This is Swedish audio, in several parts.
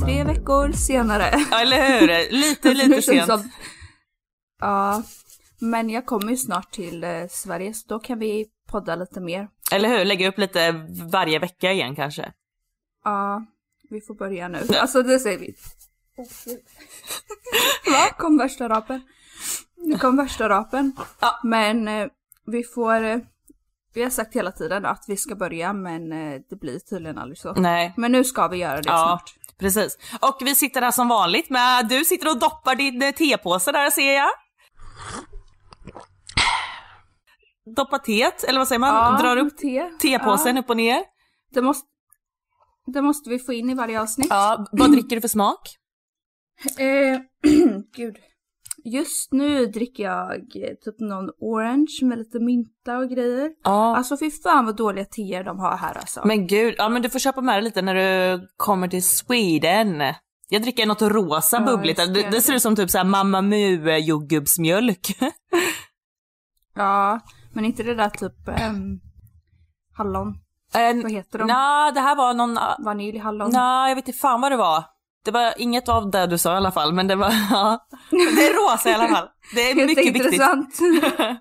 Drammapodden. Tre veckor senare. Ja, eller hur? Lite, Det lite sent. som- Ja, men jag kommer ju snart till eh, Sverige så då kan vi podda lite mer. Eller hur? Lägga upp lite varje vecka igen kanske. Ja, vi får börja nu. Alltså det säger vi. Va? Kom värsta rapen. Nu kom värsta rapen. Ja. Men eh, vi får, eh, vi har sagt hela tiden att vi ska börja men eh, det blir tydligen aldrig så. Nej. Men nu ska vi göra det Ja, snart. Precis. Och vi sitter här som vanligt med, du sitter och doppar din eh, tepåse där ser jag. Doppa teet, eller vad säger man? Ja, Drar upp te. tepåsen Ja. upp och ner. Det måste, det måste vi få in i varje avsnitt. Ja, vad dricker du för smak? Eh, gud. Just nu dricker jag eh, typ någon orange med lite mynta och grejer. Ja. Alltså fy fan vad dåliga teer de har här alltså. Men gud, ja men du får köpa med dig lite när du kommer till Sweden. Jag dricker något rosa Ja, bubbligt, ska det, det ser ut som typ såhär Mamma Mu jordgubbsmjölk. Ja, men inte det där typ ehm, hallon. En, Vad heter de? Nej, det här var någon... Vaniljhallon. Nej, jag vet inte fan vad det var. Det var inget av det du sa i alla fall, men det var... Ja. Det är rosa i alla fall. Det är mycket viktigt. Jätteintressant.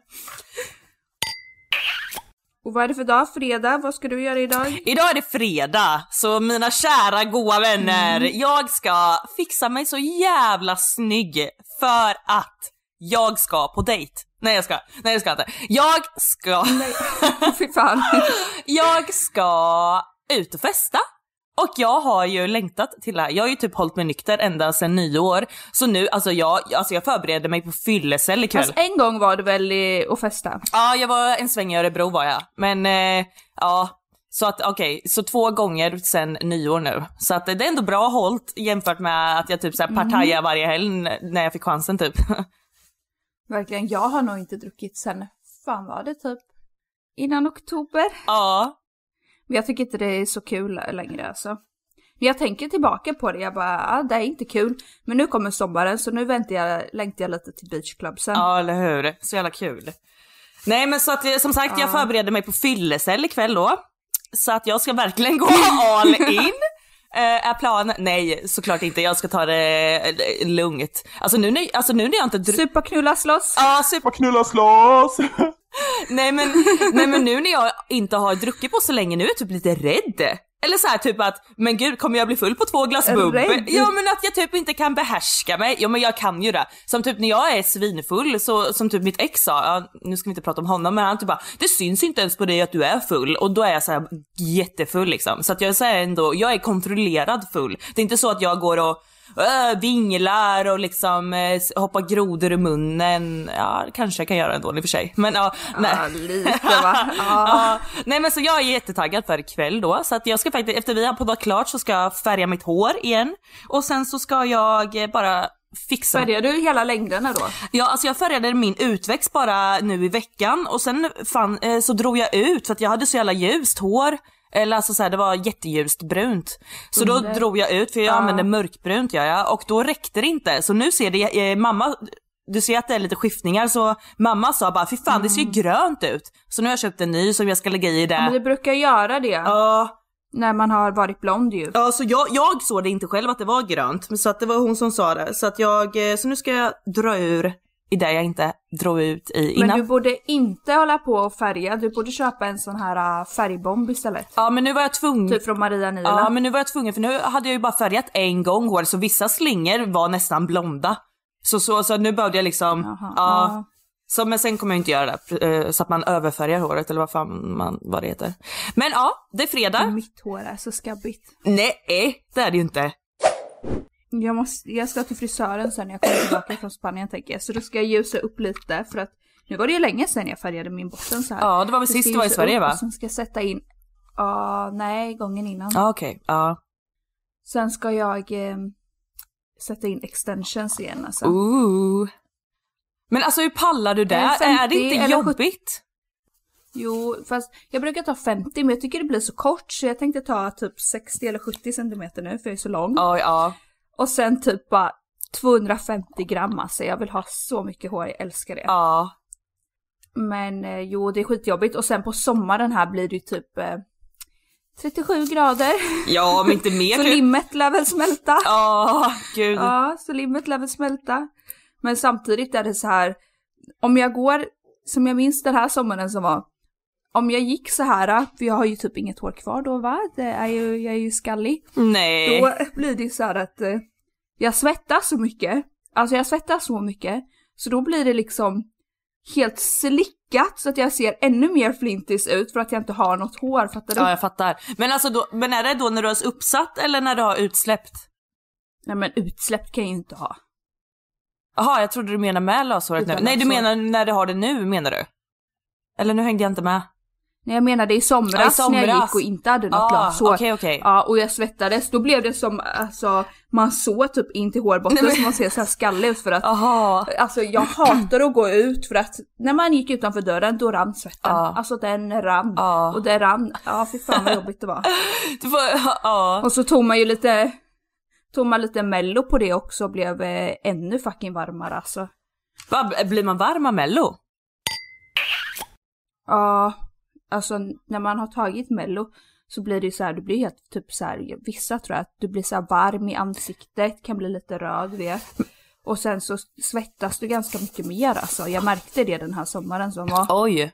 och vad är det för dag? Fredag? Vad ska du göra idag? Idag är det fredag, så mina kära goa vänner, Mm. jag ska fixa mig så jävla snygg för att jag ska på dejt. Nej jag ska, nej jag ska inte. Jag ska, Fy fan. jag ska ut och festa. Och jag har ju längtat till det här. Jag har ju typ hållit mig nykter ända sedan nyår. Så nu, alltså jag, alltså jag förbereder mig på fyllecell ikväll. Fast en gång var du väl i, och festa? Ja, jag var en sväng i Örebro var jag. Men eh, ja, så att okej, så två gånger sen nyår nu. Så att det är ändå bra hållt jämfört med att jag typ såhär partajar varje helg när jag fick chansen typ. Verkligen, jag har nog inte druckit sen, fan var det typ innan oktober? ja, Men jag tycker inte det är så kul längre alltså. När jag tänker tillbaka på det, jag bara, ah, det är inte kul. Men nu kommer sommaren så nu väntar jag, längtar jag lite till beachclubsen. ja eller hur. Så jävla kul. Nej men så att eh, som sagt jag förbereder mig på fyllecell ikväll då. Så att jag ska verkligen gå all in. Eh, är planen? Nej såklart inte, jag ska ta det eh, lugnt. Alltså nu, alltså nu när jag inte. Supa, knulla, slåss. Ja, super Knulla slåss! Nej men, nej men nu när jag inte har druckit på så länge, nu är jag typ lite rädd. Eller så här typ att, men gud kommer jag bli full på två glas bubbel? Ja men att jag typ inte kan behärska mig. Ja men jag kan ju det. Som typ när jag är svinfull, så, som typ mitt ex sa, ja, nu ska vi inte prata om honom, men han typ bara, det syns inte ens på dig att du är full. Och då är jag så här jättefull liksom. Så att jag säger ändå, jag är kontrollerad full. Det är inte så att jag går och äh, vinglar och liksom äh, hoppar grodor i munnen. Ja, kanske jag kan göra ändå i och för sig. Men ja, nej. Ja, lite va? Ja. Nej men så jag är jättetaggad för ikväll då. Så att jag ska faktiskt, efter vi har poddat klart så ska jag färga mitt hår igen. Och sen så ska jag eh, bara fixa Färgar du hela längderna då? Ja, alltså jag färgade min utväxt bara nu i veckan och sen fan, eh, så drog jag ut för att jag hade så jävla ljust hår. Eller alltså så här, det var jätteljust brunt. Så då Under. drog jag ut för jag Ja. använde mörkbrunt gör jag och då räckte det inte. Så nu ser det, eh, mamma, du ser att det är lite skiftningar så mamma sa bara fy fan det ser ju grönt ut. Så nu har jag köpt en ny som jag ska lägga i Mm. Men det det. brukar göra det Ja, när man har varit blond ju. ja så jag, jag såg det inte själv att det var grönt. Så att det var hon som sa det. Så att jag, eh, så nu ska jag dra ur i det jag inte drog ut i innan. Men du borde inte hålla på och färga, du borde köpa en sån här äh, färgbomb istället. Ja men nu var jag tvungen. Typ från Maria Nila. Ja men nu var jag tvungen för nu hade jag ju bara färgat en gång hår så vissa slingor var nästan blonda. Så, så, så nu behövde jag liksom, Jaha, ja. ja. Så, men sen kommer jag inte göra det eh, så att man överfärgar håret eller vad fan man, vad det heter. Men ja, det är fredag. Mitt hår är så skabbigt. Nej, det är det ju inte. Jag, måste, jag ska till frisören sen när jag kommer tillbaka från Spanien tänker jag. Så då ska jag ljusa upp lite för att nu var det ju länge sedan jag färgade min botten så här. Ja, det var väl sist du var i Sverige va? Sen ska jag sätta in, ja nej gången innan. Ja okej, ja. Sen ska jag eh, sätta in extensions igen alltså. Ooh. Men alltså hur pallar du det? Eh, 50 är det inte eller 70? jobbigt? Jo, fast jag brukar ta 50 men jag tycker det blir så kort så jag tänkte ta typ 60 eller 70 centimeter nu för jag är så lång. Ja, ja. Och sen typ bara 250 gram alltså. Jag vill ha så mycket hår, jag älskar det. Ja. Men eh, jo, det är skitjobbigt. Och sen på sommaren här blir det ju typ eh, 37 grader. Ja, men inte mer. Så typ. limmet lär väl smälta. Ja, gud. Ja, så limmet lär väl smälta. Men samtidigt är det så här, om jag går, som jag minns den här sommaren som var, om jag gick så här, för jag har ju typ inget hår kvar då va, det är ju, jag är ju skallig. Nej. Då blir det så här att eh, jag svettas så mycket, alltså jag svettas så mycket, så då blir det liksom helt slickat så att jag ser ännu mer flintis ut för att jag inte har något hår, fattar du? Ja, jag fattar. Men alltså då, men är det då när du har uppsatt eller när du har utsläppt? Nej men utsläpp kan jag ju inte ha. Jaha, jag trodde du menade med löshåret nu. Nej, du menar när du har det nu menar du? Eller nu hängde jag inte med. Nej jag menade i somras, Ja, i somras. när jag gick och inte hade något Ah, löshår. okej, okej. Ja och jag svettades, då blev det som, alltså man såg typ in till hårbotten så man ser så här skallig ut för att Jaha. Alltså jag hatar att gå ut för att när man gick utanför dörren då rann svetten. Ja. Alltså den rann. Ja. Och det rann, ja fy fan vad jobbigt det var. Du får, ja. Och så tog man ju lite, tog man lite mello på det också och blev eh, ännu fucking varmare alltså. Va, blir man varm av mello? Ja, alltså när man har tagit mello så blir det ju så här, du blir helt typ så här, vissa tror jag att du blir så här varm i ansiktet, kan bli lite röd vet. Och sen så svettas du ganska mycket mer alltså. Jag märkte det den här sommaren som var. Oj.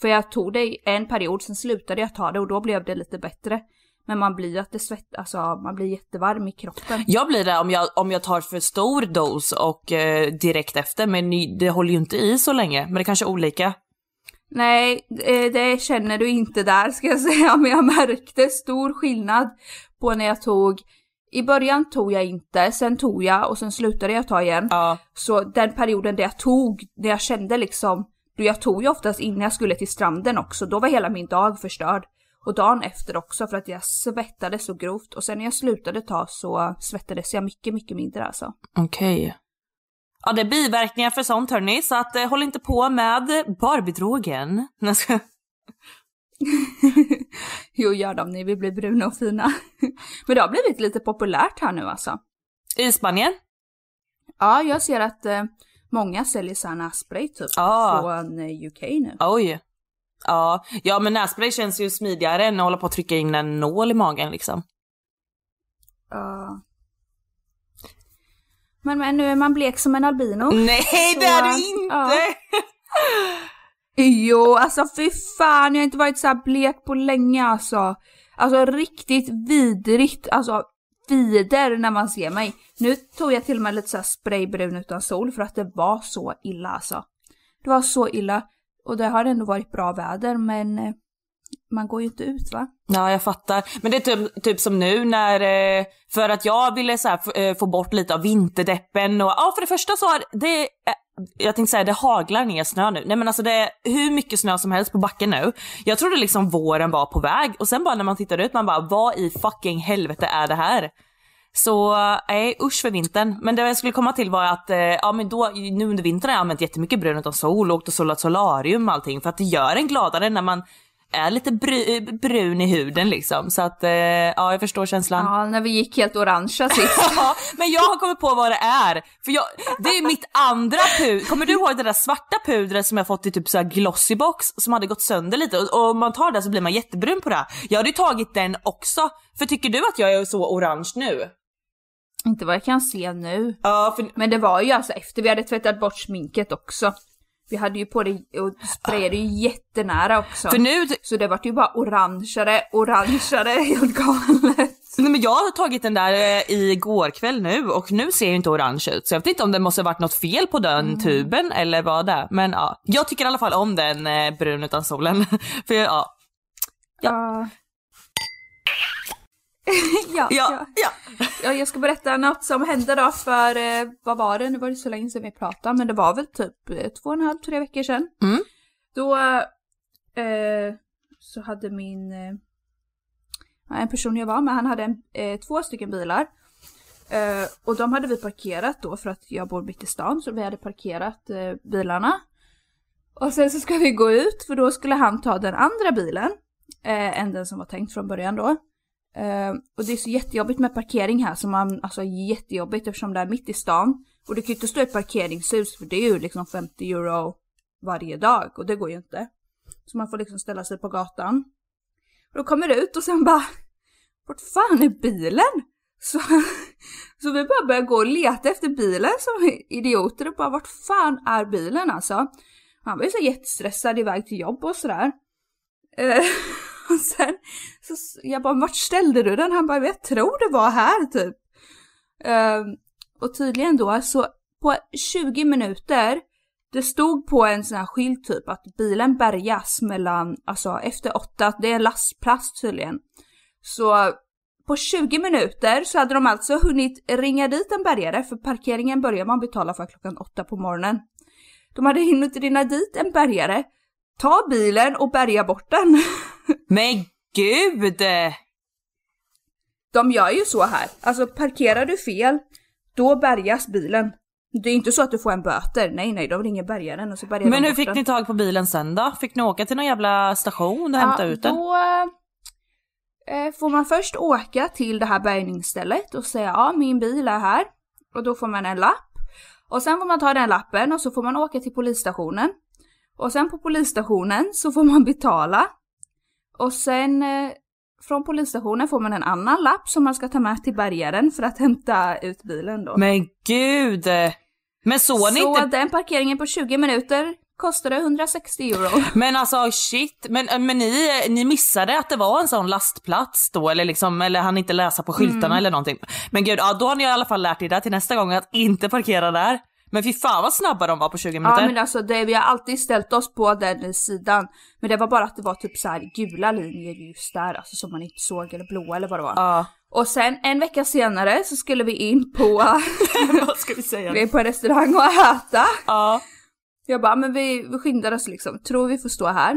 För jag tog det en period, sen slutade jag ta det och då blev det lite bättre. Men man blir att det svett, alltså man blir jättevarm i kroppen. Jag blir det om jag, om jag tar för stor dos och eh, direkt efter, men det håller ju inte i så länge. Men det kanske är olika. Nej, eh, det känner du inte där ska jag säga, men jag märkte stor skillnad på när jag tog i början tog jag inte, sen tog jag och sen slutade jag ta igen. Ja. Så den perioden där jag tog, där jag kände liksom, då jag tog ju oftast innan jag skulle till stranden också, då var hela min dag förstörd. Och dagen efter också för att jag svettades så grovt och sen när jag slutade ta så svettades jag mycket, mycket mindre alltså. Okej. Ja, det är biverkningar för sånt hörni, så att eh, håll inte på med Barbie-drogen. Jo, gör dem, ni vill bli bruna och fina. Men det har blivit lite populärt här nu alltså. I Spanien? Ja, jag ser att eh, många säljer sån här nässpray typ Ah. från eh, UK nu. Oj. Ja, ja men nässpray känns ju smidigare än att hålla på att trycka in en nål i magen liksom. Ja. Men, men nu är man blek som en albino. Nej, det är du Så, inte! ja. Jo, alltså fy fan, jag har inte varit så här blek på länge alltså. Alltså riktigt vidrigt, alltså vider när man ser mig. Nu tog jag till och med lite så spraybrun utan sol för att det var så illa alltså. Det var så illa. Och det har ändå varit bra väder men eh, man går ju inte ut va? Ja, jag fattar. Men det är typ, typ som nu när, eh, för att jag ville så här, eh, få bort lite av vinterdeppen och ja, för det första så har det, eh, jag tänkte säga det haglar ner snö nu. Nej men alltså det är hur mycket snö som helst på backen nu. Jag trodde liksom våren var på väg och sen bara när man tittar ut man bara vad i fucking helvete är det här? Så nej usch för vintern. Men det jag skulle komma till var att eh, ja men då nu under vintern har jag använt jättemycket brun utan sol och åkt och solat solarium och allting för att det gör en gladare när man är lite bru, brun i huden liksom. Så att eh, ja jag förstår känslan. Ja, när vi gick helt orangea sist. Ja, men jag har kommit på vad det är. För jag, det är mitt andra puder. Kommer du ihåg det där svarta pudret som jag fått i typ så här glossy box som hade gått sönder lite och, och om man tar det så blir man jättebrun på det. Jag hade ju tagit den också. För tycker du att jag är så orange nu? inte vad jag kan se nu. Ja, för Men det var ju alltså efter vi hade tvättat bort sminket också. Vi hade ju på det och sprayade ju jättenära också. För nu, Så det vart ju bara orangeare, orangeare, helt galet. nej men jag har tagit den där eh, igår kväll nu och nu ser jag inte orange ut. Så jag vet inte om det måste varit något fel på den tuben eller vad det är. Men ja, jag tycker i alla fall om den eh, brun utan solen. För ja, Ja. ja, ja, ja. ja. ja, jag ska berätta något som hände då för, eh, vad var det, nu var det så länge sedan vi pratade, men det var väl typ eh, två och en halv, tre veckor sedan. Mm. Då eh, så hade min, eh, en person jag var med, han hade en, eh, två stycken bilar. Och de hade vi parkerat då för att jag bor mitt i stan, så vi hade parkerat bilarna. Och sen så ska vi gå ut, för då skulle han ta den andra bilen, än den som var tänkt från början då. Uh, och det är så jättejobbigt med parkering här, så man, alltså jättejobbigt eftersom det är mitt i stan. Och du kan ju inte stå i ett parkeringshus, för det är ju liksom 50 euro varje dag och det går ju inte. Så man får liksom ställa sig på gatan. Och då kommer det ut och sen bara, vart fan är bilen? Så, så vi bara börjar gå och leta efter bilen som idioter och bara vart fan är bilen alltså? Han var ju så jättestressad iväg till jobb och sådär. Uh, och sen så jag bara vart ställde du den? Han bara jag tror det var här typ. Eh, och tydligen då så på 20 minuter det stod på en sån här skylt typ att bilen bärgas mellan, alltså efter åtta, det är lastplats tydligen. Så på 20 minuter så hade de alltså hunnit ringa dit en bärgare, för parkeringen börjar man betala för klockan åtta på morgonen. De hade hunnit ringa dit en bärgare, ta bilen och bärga bort den. Men gud! De gör ju så här, alltså parkerar du fel, då bärgas bilen. Det är inte så att du får en böter, nej nej, de ringer bärgaren och så bärgar Men hur fick den. ni tag på bilen sen då? Fick ni åka till någon jävla station och hämta ut den? Då eh, får man först åka till det här bärgningsstället och säga ja min bil är här. Och då får man en lapp. Och sen får man ta den lappen och så får man åka till polisstationen. Och sen på polisstationen så får man betala. Och sen eh, från polisstationen får man en annan lapp som man ska ta med till bärgaren för att hämta ut bilen då. Men gud! Men såg ni så inte? den parkeringen på 20 minuter kostade 160 euro. Men alltså shit, men, men ni, ni missade att det var en sån lastplats då eller liksom, eller han inte läsa på skyltarna Mm. eller någonting. Men gud, ja då har ni i alla fall lärt er det till nästa gång att inte parkera där. Men fy fan vad snabba de var på 20 minuter. Ja men alltså det, vi har alltid ställt oss på den sidan. Men det var bara att det var typ så här gula linjer just där, alltså som man inte såg, eller blåa eller vad det var. Ja. Och sen en vecka senare så skulle vi in på, vad ska vi säga? vi är på en restaurang och äta. Ja. Jag bara, men vi, vi skyndar oss liksom, tror vi får stå här.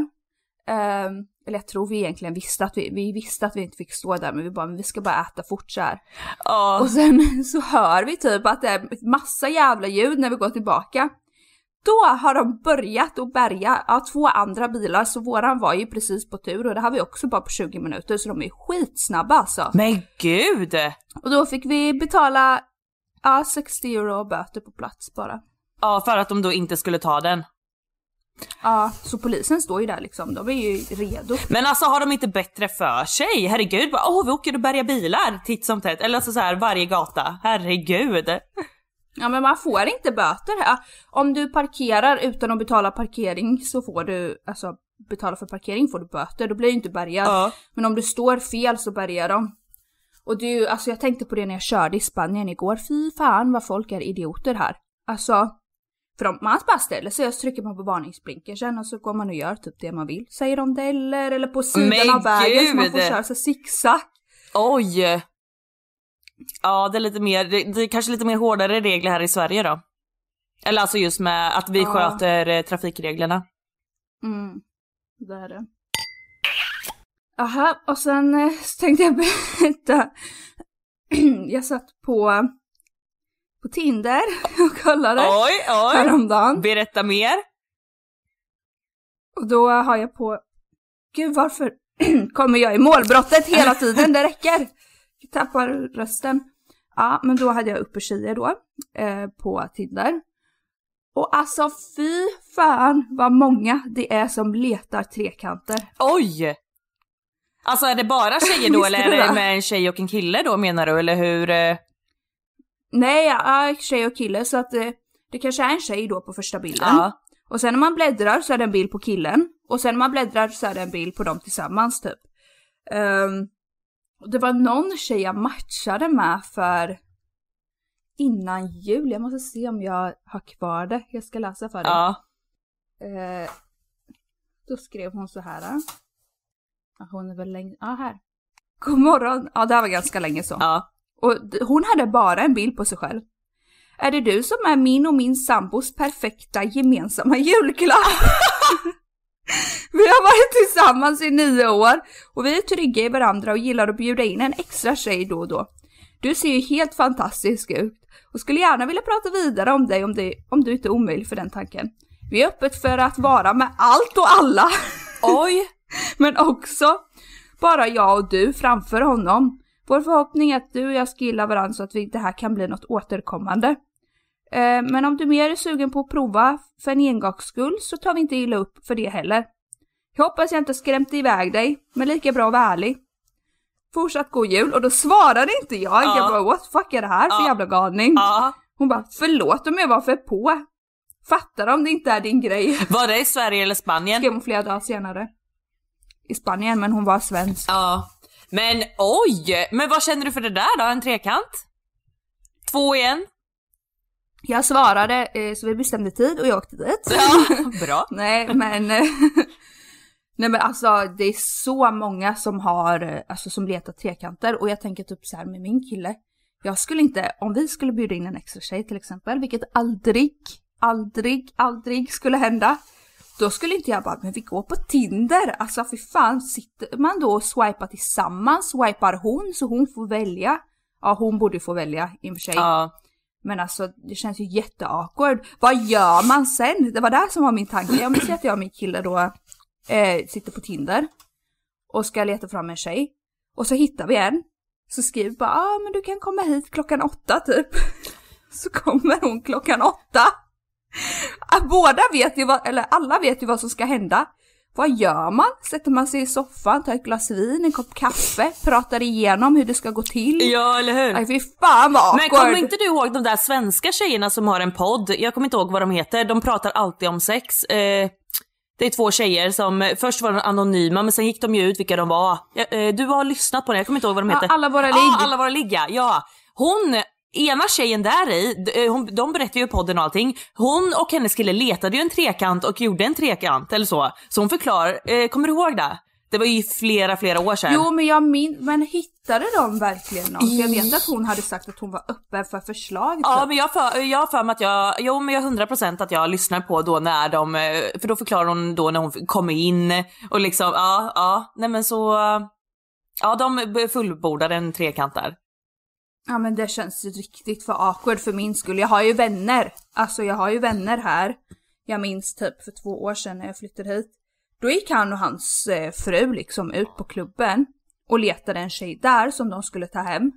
Ehm, eller jag tror vi egentligen visste att vi, vi visste att vi inte fick stå där men vi bara, men vi ska bara äta fort så här. Ja. Och sen så hör vi typ att det är massa jävla ljud när vi går tillbaka. Då har de börjat att bärga ja, två andra bilar så våran var ju precis på tur och det har vi också bara på 20 minuter så de är skitsnabba alltså. Men gud! Och då fick vi betala ja, 60 euro böter på plats bara. Ja för att de då inte skulle ta den. Ja, så polisen står ju där liksom, de är ju redo. Men alltså har de inte bättre för sig? Herregud, bara, åh vi åker och bärgar bilar titt som tätt. Eller alltså så här varje gata. Herregud. Ja men man får inte böter här. Om du parkerar utan att betala parkering så får du, alltså betala för parkering får du böter, då blir du inte bärgad. Ja. Men om du står fel så bärgar de. Och det är ju, alltså jag tänkte på det när jag körde i Spanien igår, fy fan vad folk är idioter här. Alltså, För om man bara ställer sig och så trycker man på varningsblinkersen och så går man och gör typ det man vill. Säger rondeller eller på sidan Men av vägen så man får köra så zigzag. Oj! Ja, det är lite mer, det, det är kanske lite mer hårdare regler här i Sverige då. Eller alltså just med att vi Ja. sköter eh, trafikreglerna. Mm, det är det. Aha, och sen eh, så tänkte jag berätta. jag satt på, på Tinder och kollade Oj, oj! häromdagen. Berätta mer. Och då har jag på... Gud varför kommer jag i målbrottet hela tiden? Det räcker! Jag tappar rösten. Ja, men då hade jag uppe tjejer då eh, på Tinder. Och alltså fy fan vad många det är som letar trekanter. Oj! Alltså är det bara tjejer då eller är det det? med en tjej och en kille då menar du eller hur? Nej, ja, tjej och kille så att eh, det kanske är en tjej då på första bilden. Ja. Och sen när man bläddrar så är det en bild på killen. Och sen när man bläddrar så är det en bild på dem tillsammans typ. Och det var någon tjej jag matchade med för innan jul. Jag måste se om jag har kvar det. Jag ska läsa för dig. Ja. Eh, då skrev hon så här. Ja, hon är väl länge... Ja, här. God morgon. Ja, det här var ganska länge så. Ja. Och hon hade bara en bild på sig själv. Är det du som är min och min sambos perfekta gemensamma julklapp? vi har varit tillsammans i nio år och vi är trygga i varandra och gillar att bjuda in en extra tjej då och då. Du ser ju helt fantastisk ut och skulle gärna vilja prata vidare om dig om, det, om du inte är omöjlig för den tanken. Vi är öppet för att vara med allt och alla. Oj! Men också bara jag och du framför honom. Vår förhoppning är att du och jag ska gilla varandra så att vi, det här kan bli något återkommande. Eh, men om du mer är sugen på att prova för en engångs skull så tar vi inte illa upp för det heller. Jag hoppas jag inte skrämt iväg dig, men lika bra att vara ärlig. Fortsatt god jul och då svarade inte jag. Ja. Jag bara what fuck är det här för Ja. jävla galning? Ja. Hon bara förlåt om jag var för på. Fattar om det inte är din grej. Var det i Sverige eller Spanien? Skrev hon flera dagar senare. I Spanien men hon var svensk. Ja. Men oj! Men vad känner du för det där då? En trekant? Två igen? Jag svarade eh, så vi bestämde tid och jag åkte dit. Ja, bra. Nej men eh, Nej men alltså det är så många som har, eh, alltså som letar trekanter och jag tänker typ så här med min kille. Jag skulle inte, om vi skulle bjuda in en extra tjej till exempel, vilket aldrig, aldrig, aldrig skulle hända. Då skulle inte jag bara, men vi går på Tinder. Alltså för fan, sitter man då och swipar tillsammans, swipar hon så hon får välja. Ja hon borde få välja i och för sig. Ja. Men alltså det känns ju jätteawkward. Vad gör man sen? Det var det som var min tanke. Jag säger att jag och min kille då eh, sitter på Tinder och ska leta fram en tjej. Och så hittar vi en. Så skriver vi bara ah, men du kan komma hit klockan åtta typ. Så kommer hon klockan åtta. Ah, Båda vet ju vad, eller alla vet ju vad som ska hända. Vad gör man? Sätter man sig i soffan, tar ett glas vin, en kopp kaffe, pratar igenom hur det ska gå till? Ja, eller hur? Nej fy fan vad awkward! Men kommer inte du ihåg de där svenska tjejerna som har en podd? Jag kommer inte ihåg vad de heter. De pratar alltid om sex. Eh, det är två tjejer som, först var de anonyma men sen gick de ju ut vilka de var. Ja, eh, du har lyssnat på det, jag kommer inte ihåg vad de Ja, heter. Alla våra ligg. Ja, alla våra ligg ja. ja. Hon, ena tjejen där i, eh, hon, de berättar ju i podden och allting. Hon och hennes kille letade ju en trekant och gjorde en trekant eller så. Så hon förklarar, eh, kommer du ihåg det? Det var ju flera, flera år sedan. Jo men jag min men hittade de verkligen något? Jag vet att hon hade sagt att hon var öppen för förslag. Ja typ. men jag för, jag för mig att jag, jo men jag har 100% att jag lyssnar på då när de, eh, för då förklarar hon då när hon kommer in och liksom, ja, ja, nej men så, ja de fullbordade en trekant där ja men det känns ju riktigt för awkward för min skull. Jag har ju vänner. Alltså jag har ju vänner här. Jag minns typ för två år sedan när jag flyttade hit. Då gick han och hans eh, fru liksom ut på klubben och letade en tjej där som de skulle ta hem.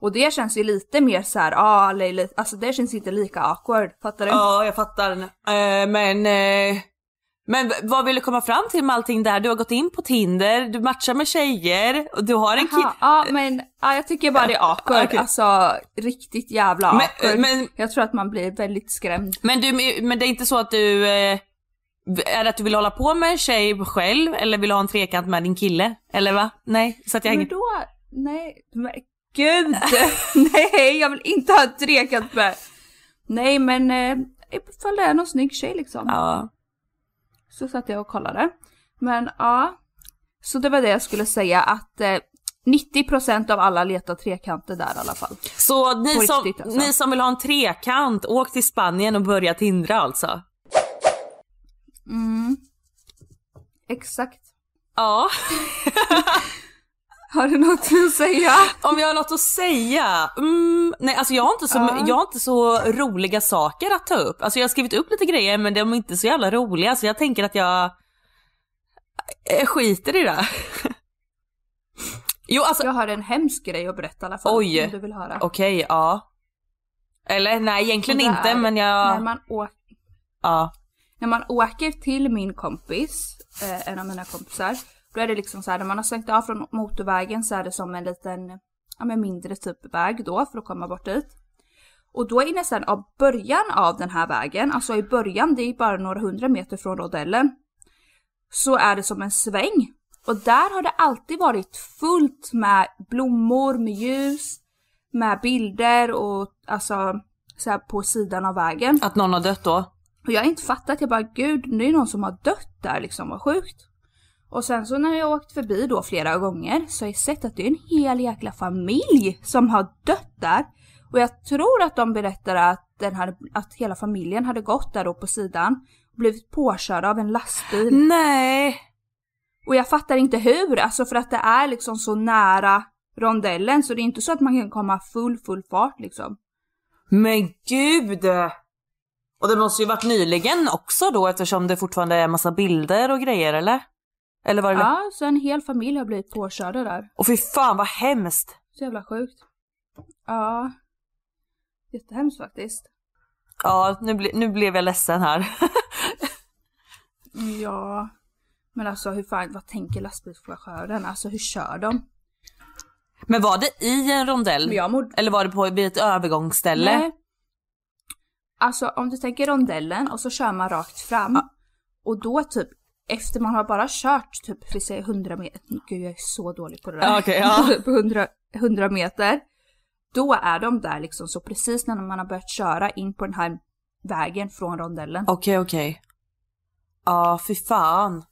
Och det känns ju lite mer så här, ah, lite, alltså det känns inte lika awkward, fattar du? Ja jag fattar. Eh, men, eh, men vad vill du komma fram till med allting där? Du har gått in på Tinder, du matchar med tjejer och du har en kille. Ja men ja, jag tycker bara det är awkward, Okej. alltså riktigt jävla Men- awkward. men- Jag tror att man blir väldigt skrämd. Men, du, men det är inte så att du, eh, är det att du vill hålla på med en tjej själv eller vill du ha en trekant med din kille? Eller va? Nej, så att jag Men då, nej, men gud! nej, jag vill inte ha ett trekant med. Nej men, eh, ifall det är någon snygg tjej liksom. Ja. Så satt jag och kollade. Men ja, så det var det jag skulle säga att eh, 90% av alla letar trekanter där i alla fall. Så ni På som, riktigt, alltså. ni som vill ha en trekant, åk till Spanien och börja tindra alltså. Mm. Exakt. Ja, Har du något att säga? om jag har något att säga? Mm, nej alltså jag har, inte så, Ja. jag har inte så roliga saker att ta upp. Alltså jag har skrivit upp lite grejer men de är inte så jävla roliga så jag tänker att jag eh, skiter i det. Jo alltså Jag har en hemsk grej att berätta i alla fall. Oj. Om du vill höra. okej, ja. Eller nej egentligen inte är men När jag, man, å- ja. när man åker till min kompis, eh, en av mina kompisar, då är det liksom så här när man har svängt av från motorvägen så är det som en liten, ja men mindre typ väg då för att komma bort dit. Och då är nästan av början av den här vägen, alltså i början, det är bara några hundra meter från rondellen, så är det som en sväng. Och där har det alltid varit fullt med blommor, med ljus, med bilder och alltså så här på sidan av vägen. Att någon har dött då? Och jag har inte fattat, jag bara gud, det är någon som har dött där liksom, vad sjukt. Och sen så när jag åkt förbi då flera gånger så har jag sett att det är en hel jäkla familj som har dött där. Och jag tror att de berättar att, den hade, att hela familjen hade gått där då på sidan och blivit påkörda av en lastbil. Nej. Och jag fattar inte hur, alltså för att det är liksom så nära rondellen så det är inte så att man kan komma full, full fart liksom. Men gud! Och det måste ju varit nyligen också då eftersom det fortfarande är massa bilder och grejer eller? Eller var det... Ja, så en hel familj har blivit påkörda där. Och fy fan vad hemskt! Så jävla sjukt. Ja. Jättehemskt faktiskt. Ja, nu, ble, nu blev jag ledsen här. Ja. Men alltså hur fan, vad tänker lastbilschauffören? Alltså hur kör de? Men var det i en rondell? Men jag mår... Eller var det på vid ett övergångsställe? Nej. Alltså om du tänker rondellen och så kör man rakt fram. Och då typ efter man har bara kört typ, vi säger 100 meter, gud jag är så dålig på det där. Okej, ja. Typ 100, 100 meter. Då är de där liksom, så precis när man har börjat köra in på den här vägen från rondellen. Okej, okej. Ja, fy fan.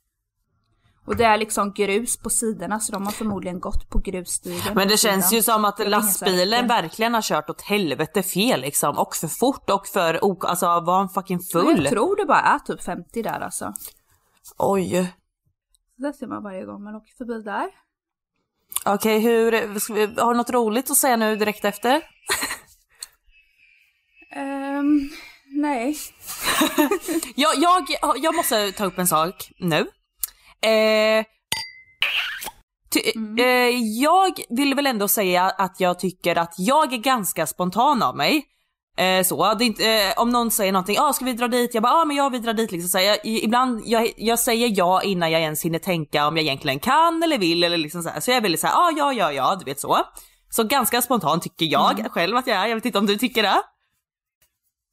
Och det är liksom grus på sidorna så de har förmodligen gått på grusstigen. Men det känns sidan. ju som att lastbilen verkligen har kört åt helvete fel liksom. Och för fort och för ok- alltså var han fucking full? Jag tror det bara är typ 50 där alltså. Oj. Det ser man varje gång man åker förbi där. Okej, hur, ska vi, har du något roligt att säga nu direkt efter? Ehm, nej. Jag, jag, jag måste ta upp en sak nu. Eh, ty, eh, jag vill väl ändå säga att jag tycker att jag är ganska spontan av mig. Eh, så, det inte, eh, om någon säger någonting, ah, ska vi dra dit? Jag bara, ah, men jag vill dra dit liksom. Så jag, i- ibland, jag, jag säger ja innan jag ens hinner tänka om jag egentligen kan eller vill eller liksom så här. Så jag är väldigt såhär, ah, ja, ja, ja, du vet så. Så ganska spontan tycker jag själv att jag är, jag vet inte om du tycker det?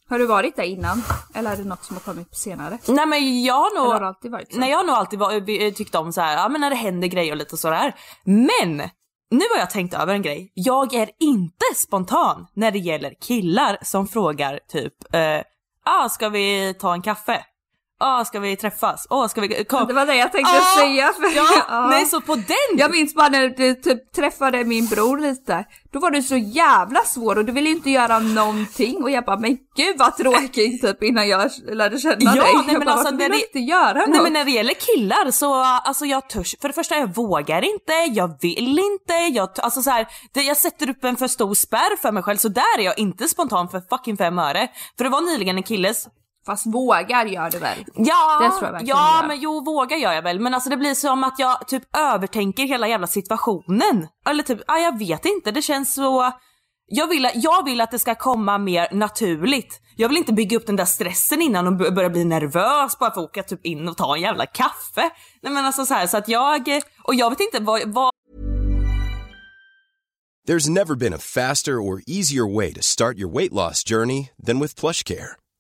Har du varit där innan? Eller är det något som har kommit senare? Nej men jag har nog... Eller har alltid varit så? Nej jag har nog alltid var, tyckt om så här, ja men när det händer grejer och lite sådär. Men nu har jag tänkt över en grej. Jag är inte spontan när det gäller killar som frågar typ, eh, ah ska vi ta en kaffe? Ah ska vi träffas? Åh ska vi kom? Det var det jag tänkte Ah, säga. För, Ja, nej så på den! Jag minns bara när du typ träffade min bror lite. Då var du så jävla svår och du ville inte göra någonting och jag bara men gud vad tråkigt typ innan jag lärde känna Ja, dig. nej, jag men bara, alltså, när det- inte göra något? Nej men när det gäller killar så, alltså jag törs, för det första jag vågar inte, jag vill inte, jag, alltså så här, det, jag sätter upp en för stor spärr för mig själv så där är jag inte spontan för fucking fem öre. För det var nyligen en killes, Fast vågar gör du väl? ja, Det tror jag ja men jo vågar gör jag väl men alltså det blir som att jag typ övertänker hela jävla situationen. Eller typ, ja, jag vet inte, det känns så, jag vill, jag vill att det ska komma mer naturligt. Jag vill inte bygga upp den där stressen innan och börja bli nervös bara för att åka typ in och ta en jävla kaffe. Nej men alltså så här så att jag, och jag vet inte vad, vad There's never been a faster or easier way to start your weight loss journey than with PlushCare.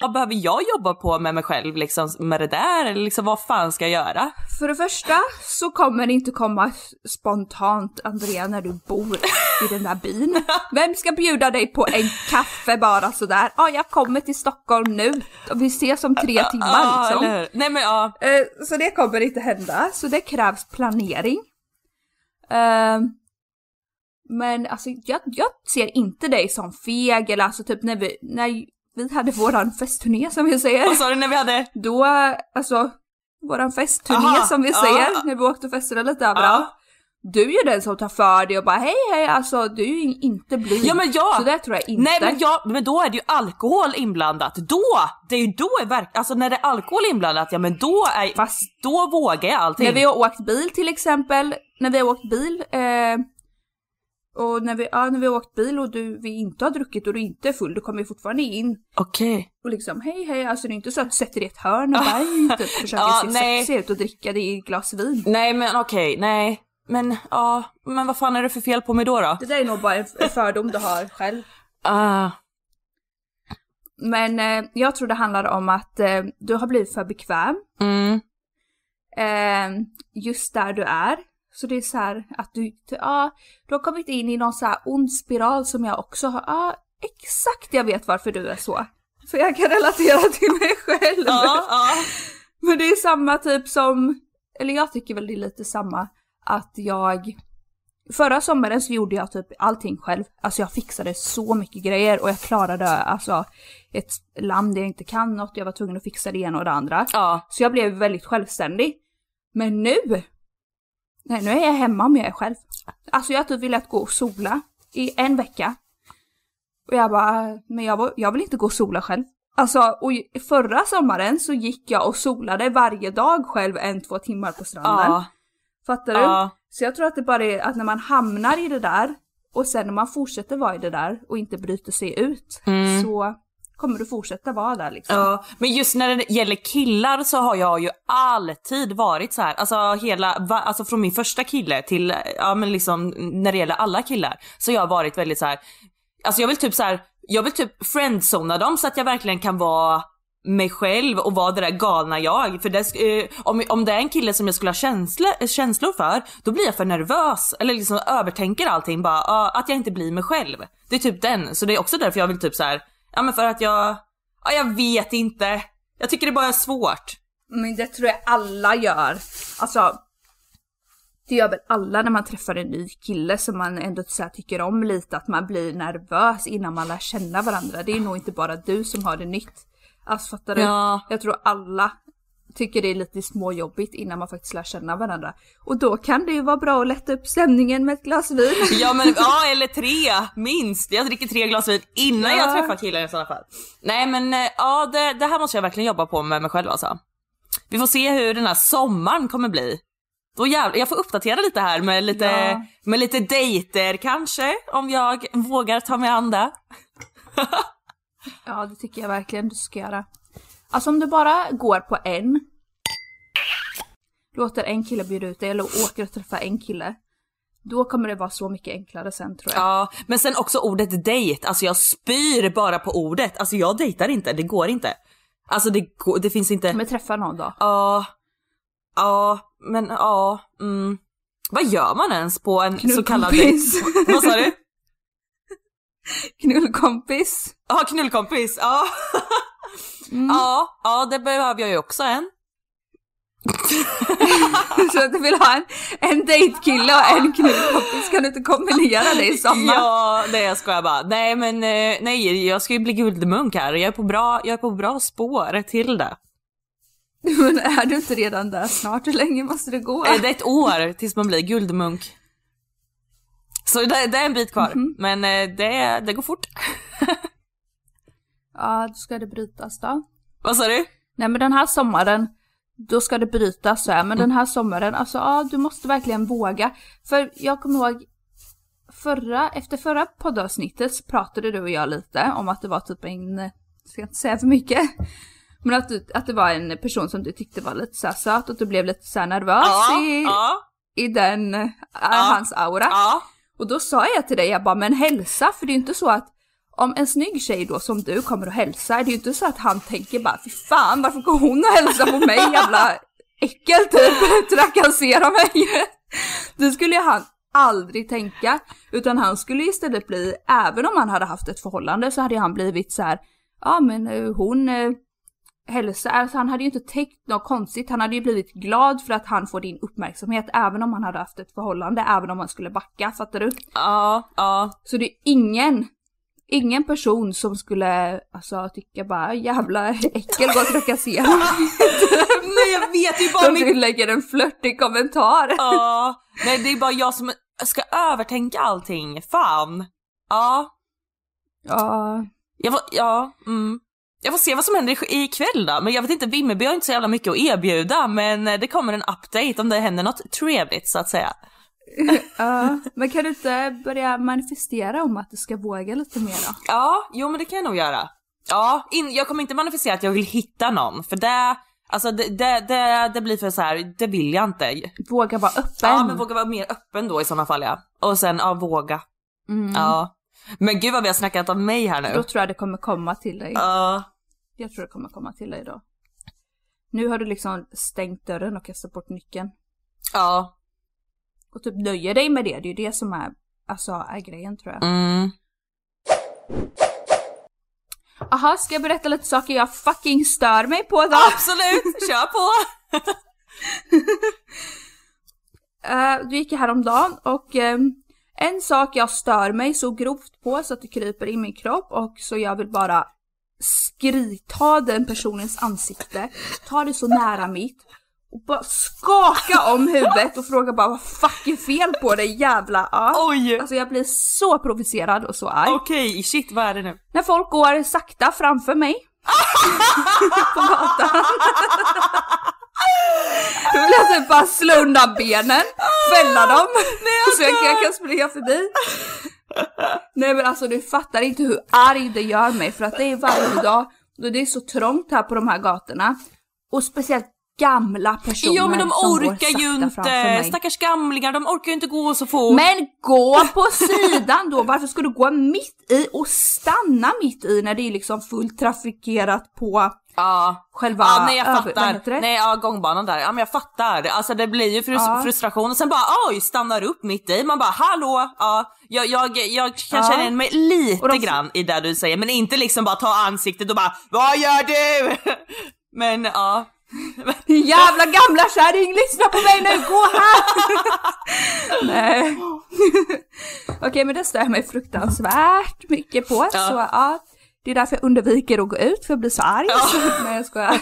Vad behöver jag jobba på med mig själv liksom med det där? Eller liksom vad fan ska jag göra? För det första så kommer det inte komma spontant Andrea när du bor i den där byn. Vem ska bjuda dig på en kaffe bara sådär? Ja, jag kommer till Stockholm nu och vi ses om tre timmar liksom. eller? Nej men ja. Eh, Så det kommer inte hända, så det krävs planering. Eh, Men alltså jag, jag ser inte dig som feg eller alltså typ när vi, när vi hade våran festturné som vi säger. Vad sa du när vi hade? Då, alltså våran festturné Aha, som vi ja. säger, när vi åkte och festade lite överallt. Ja. Du är ju den som tar för dig och bara hej hej alltså du är ju inte blyg. Ja men ja! Så det tror jag inte. Nej men ja, men då är det ju alkohol inblandat. Då! Det är ju då är verk... Alltså när det är alkohol inblandat, ja men då är... Fast- Då vågar jag allting. När vi har åkt bil till exempel, när vi har åkt bil eh, och när vi, ja, när vi har åkt bil och du, vi inte har druckit och du inte är full, då kommer vi fortfarande in Okej. och liksom hej hej, alltså det är inte så att du sätter dig i ett hörn och bara hej, typ, försöker Ja, se nej. sexig ut och dricka dig i ett glas vin. Nej men okej, nej. Men ja, men vad fan är det för fel på mig då då? Det där är nog bara en fördom du har själv. Ah, Men eh, jag tror det handlar om att eh, du har blivit för bekväm mm. eh, just där du är. Så det är så här att du, ja, du har kommit in i någon så här ond spiral som jag också har, ja, exakt jag vet varför du är så. För jag kan relatera till mig själv. Ja, ja. Men det är samma typ som, eller jag tycker väl det är lite samma, att jag Förra sommaren så gjorde jag typ allting själv. Alltså jag fixade så mycket grejer och jag klarade alltså ett land där jag inte kan något. Jag var tvungen att fixa det ena och det andra. Ja. Så jag blev väldigt självständig. Men nu, nej nu är jag hemma om jag är själv. Alltså jag har typ velat gå och sola i en vecka. Och jag bara, men jag, jag vill inte gå och sola själv. Alltså, och förra sommaren så gick jag och solade varje dag själv en, två timmar på stranden. Ja. Fattar du? Ja. Så jag tror att det bara är att när man hamnar i det där och sen när man fortsätter vara i det där och inte bryter sig ut så kommer du fortsätta vara där liksom. Ja, men just när det gäller killar så har jag ju alltid varit så här. alltså hela, va, alltså från min första kille till, ja men liksom när det gäller alla killar, så jag har varit väldigt så här. alltså jag vill typ så här, jag vill typ friendzona dem så att jag verkligen kan vara mig själv och vara det där galna jag. För det, eh, om, om det är en kille som jag skulle ha känsla, känslor för, då blir jag för nervös. Eller liksom övertänker allting bara, uh, att jag inte blir mig själv. Det är typ den. Så det är också därför jag vill typ så här ja men för att jag, ja jag vet inte. Jag tycker det bara är svårt. Men det tror jag alla gör. Alltså, det gör väl alla när man träffar en ny kille som man ändå så här tycker om lite, att man blir nervös innan man lär känna varandra. Det är nog inte bara du som har det nytt. Alltså fattar du? Ja. Jag tror alla tycker det är lite småjobbigt innan man faktiskt lär känna varandra. Och då kan det ju vara bra att lätta upp stämningen med ett glas vin. Ja men ja eller tre minst. Jag dricker tre glas vin innan Ja. jag träffar killen i sådana fall. Nej men eh, ja det, det här måste jag verkligen jobba på med mig själv alltså. Vi får se hur den här sommaren kommer bli. Då jävlar, jag får uppdatera lite här med lite, Ja. med lite dejter kanske, om jag vågar ta mig an det. Ja, det tycker jag verkligen du ska göra. Alltså om du bara går på en, låter en kille bjuda ut dig eller åker och träffar en kille, då kommer det vara så mycket enklare sen tror jag. Ja, men sen också ordet dejt, alltså jag spyr bara på ordet. Alltså jag dejtar inte, det går inte. Alltså det, går, det finns inte... Men träffa någon då? Ja, ja, men ja, mm. Vad gör man ens på en så kallad dejt? Vad sa du? Knullkompis. Ja, knullkompis, ja. Ja, ja det behöver jag ju också en. så att du vill ha en, en dejtkille och en knullkompis, kan du inte kombinera det i sommar? Ja, nej jag skojar bara. Nej men eh, nej, jag ska ju bli guldmunk här. Jag är på bra, jag är på bra spår till det. Men är du inte redan där snart? Hur länge måste det gå? Eh, Det är ett år tills man blir guldmunk. Så det, det är en bit kvar, men eh, det, det går fort. Ja, då ska det brytas då. Vad sa du? Nej men den här sommaren, då ska det brytas så här. Men den här sommaren, alltså ja, du måste verkligen våga. För jag kommer ihåg förra, efter förra poddavsnittet så pratade du och jag lite om att det var typ en, jag ska inte säga för mycket. Men att, du, att det var en person som du tyckte var lite så här söt och du blev lite så här nervös i, ja, i den, äh, hans aura. ja. Och då sa jag till dig, jag bara men hälsa, för det är inte så att om en snygg tjej då som du kommer och hälsar, det är ju inte så att han tänker bara fy fan varför går hon och hälsar på mig jävla äckel typ, trakassera mig. Det skulle ju han aldrig tänka, utan han skulle istället bli, även om han hade haft ett förhållande så hade han blivit så här, ja men eh, hon eh, hälsar, alltså han hade ju inte tänkt något konstigt, han hade ju blivit glad för att han får din uppmärksamhet även om han hade haft ett förhållande, även om han skulle backa, fattar du? Ja, ja. Så det är ingen, ingen person som skulle alltså tycka bara jävla äckel gå och trakassera. Nej jag vet, det är bara du lägger en flörtig kommentar. Ja. Nej det är bara jag som ska övertänka allting. Fan. Ja. Ja, Jag får, ja, mm. Jag får se vad som händer i- ikväll då. Men jag vet inte, Vimmerby har inte så jävla mycket att erbjuda. Men det kommer en update om det händer något trevligt så att säga. ja. Men kan du inte börja manifestera om att du ska våga lite mer då? Ja, jo men det kan jag nog göra. Ja, in, jag kommer inte manifestera att jag vill hitta någon. För det, alltså det, det, det, det blir för så här, det vill jag inte. Våga vara öppen. Ja men våga vara mer öppen då i sådana fall ja. Och sen ja, våga. Ja. Men gud vad vi har snackat om mig här Då nu. tror jag det kommer komma till dig. Ja. Jag tror det kommer komma till dig då. Nu har du liksom stängt dörren och kastat bort nyckeln. Ja. Och typ nöjer dig med det, det är ju det som är, alltså, är grejen tror jag. Mm. Aha, ska jag berätta lite saker jag fucking stör mig på då? Absolut, kör på! Uh, du gick jag häromdagen och ehm, en sak jag stör mig så grovt på så att det kryper i min kropp och så jag vill bara skrita den personens ansikte, ta det så nära mitt och bara skaka om huvudet och fråga bara vad fuck är fel på dig jävla ja. Oj! Alltså jag blir så provocerad och så arg. Okej, shit vad är det nu? När folk går sakta framför mig på gatan. Då vill jag typ bara slå undan benen, fälla dem, så jag jag kan springa förbi. Nej men alltså du fattar inte hur arg det gör mig för att det är varje dag och det är så trångt här på de här gatorna. Och speciellt gamla personer Jo men de orkar ju inte, stackars gamlingar, de orkar ju inte gå så fort. Men gå på sidan då, varför ska du gå mitt i och stanna mitt i när det är liksom fullt trafikerat på Ja. själva Ja nej jag över- fattar. det? Nej ja gångbanan där, ja men jag fattar. Alltså det blir ju frus- Ja. frustration och sen bara oj stannar upp mitt i. Man bara hallå, ja jag, jag, jag kan Ja. känna igen mig lite de- grann i det du säger men inte liksom bara ta ansiktet och bara vad gör du? men ja. Jävla gamla kärring, lyssna på mig nu, gå här! Nej. Okej men det stör jag mig fruktansvärt mycket på. Ja. Så ja, det är därför jag undviker att gå ut för jag blir så arg. Nej jag skojar.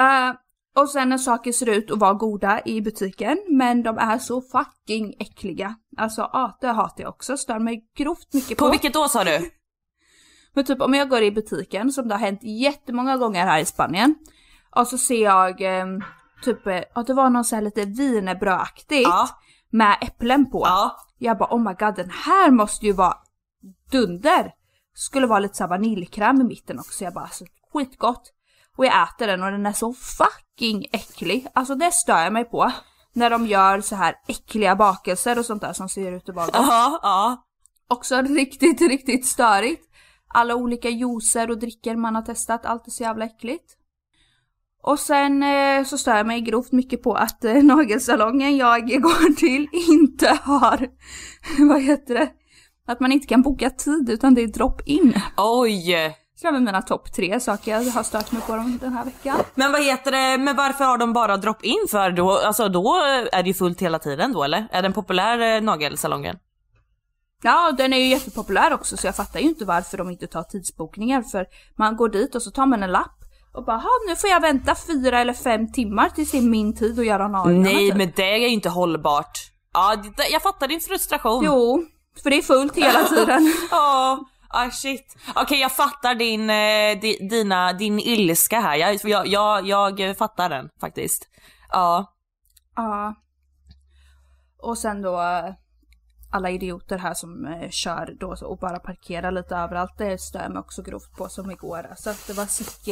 uh, och sen när saker ser ut att vara goda i butiken men de är så fucking äckliga. Alltså ja, det hatar jag också, stör mig grovt mycket på. På vilket då sa du? Men typ om jag går i butiken, som det har hänt jättemånga gånger här i Spanien, och så ser jag eh, typ eh, att det var någon så här lite wienerbrödaktigt Ja. med äpplen på. Ja. Jag bara oh my god den här måste ju vara dunder. Skulle vara lite så vaniljkräm i mitten också. Jag bara alltså skitgott. Och jag äter den och den är så fucking äcklig. Alltså det stör jag mig på. När de gör så här äckliga bakelser och sånt där som ser ut att vara gott. Ja, ja. Också riktigt, riktigt störigt. Alla olika juicer och drickor man har testat, allt är så jävla äckligt. Och sen eh, så stör jag mig grovt mycket på att eh, nagelsalongen jag går till inte har, vad heter det, att man inte kan boka tid utan det är drop-in. Oj! Så det var mina topp tre saker jag har stört mig på dem den här veckan. Men vad heter det, men varför har de bara drop-in för då? Alltså då är det ju fullt hela tiden då eller? Är den populär eh, nagelsalongen? Ja, den är ju jättepopulär också så jag fattar ju inte varför de inte tar tidsbokningar för man går dit och så tar man en lapp och bara "Ha, nu får jag vänta fyra eller fem timmar tills det är min tid att göra naglarna. Nej typ. men det är ju inte hållbart. Ja, det- jag fattar din frustration. Jo, för det är fullt hela tiden. Ja, ah shit. Okej jag fattar din, eh, di, dina, din ilska här. Jag, jag, jag, jag fattar den faktiskt. Ja. Ja. Och sen då alla idioter här som eh, kör då så- och bara parkerar lite överallt. Det stör jag mig också grovt på som igår. Alltså att det var sick,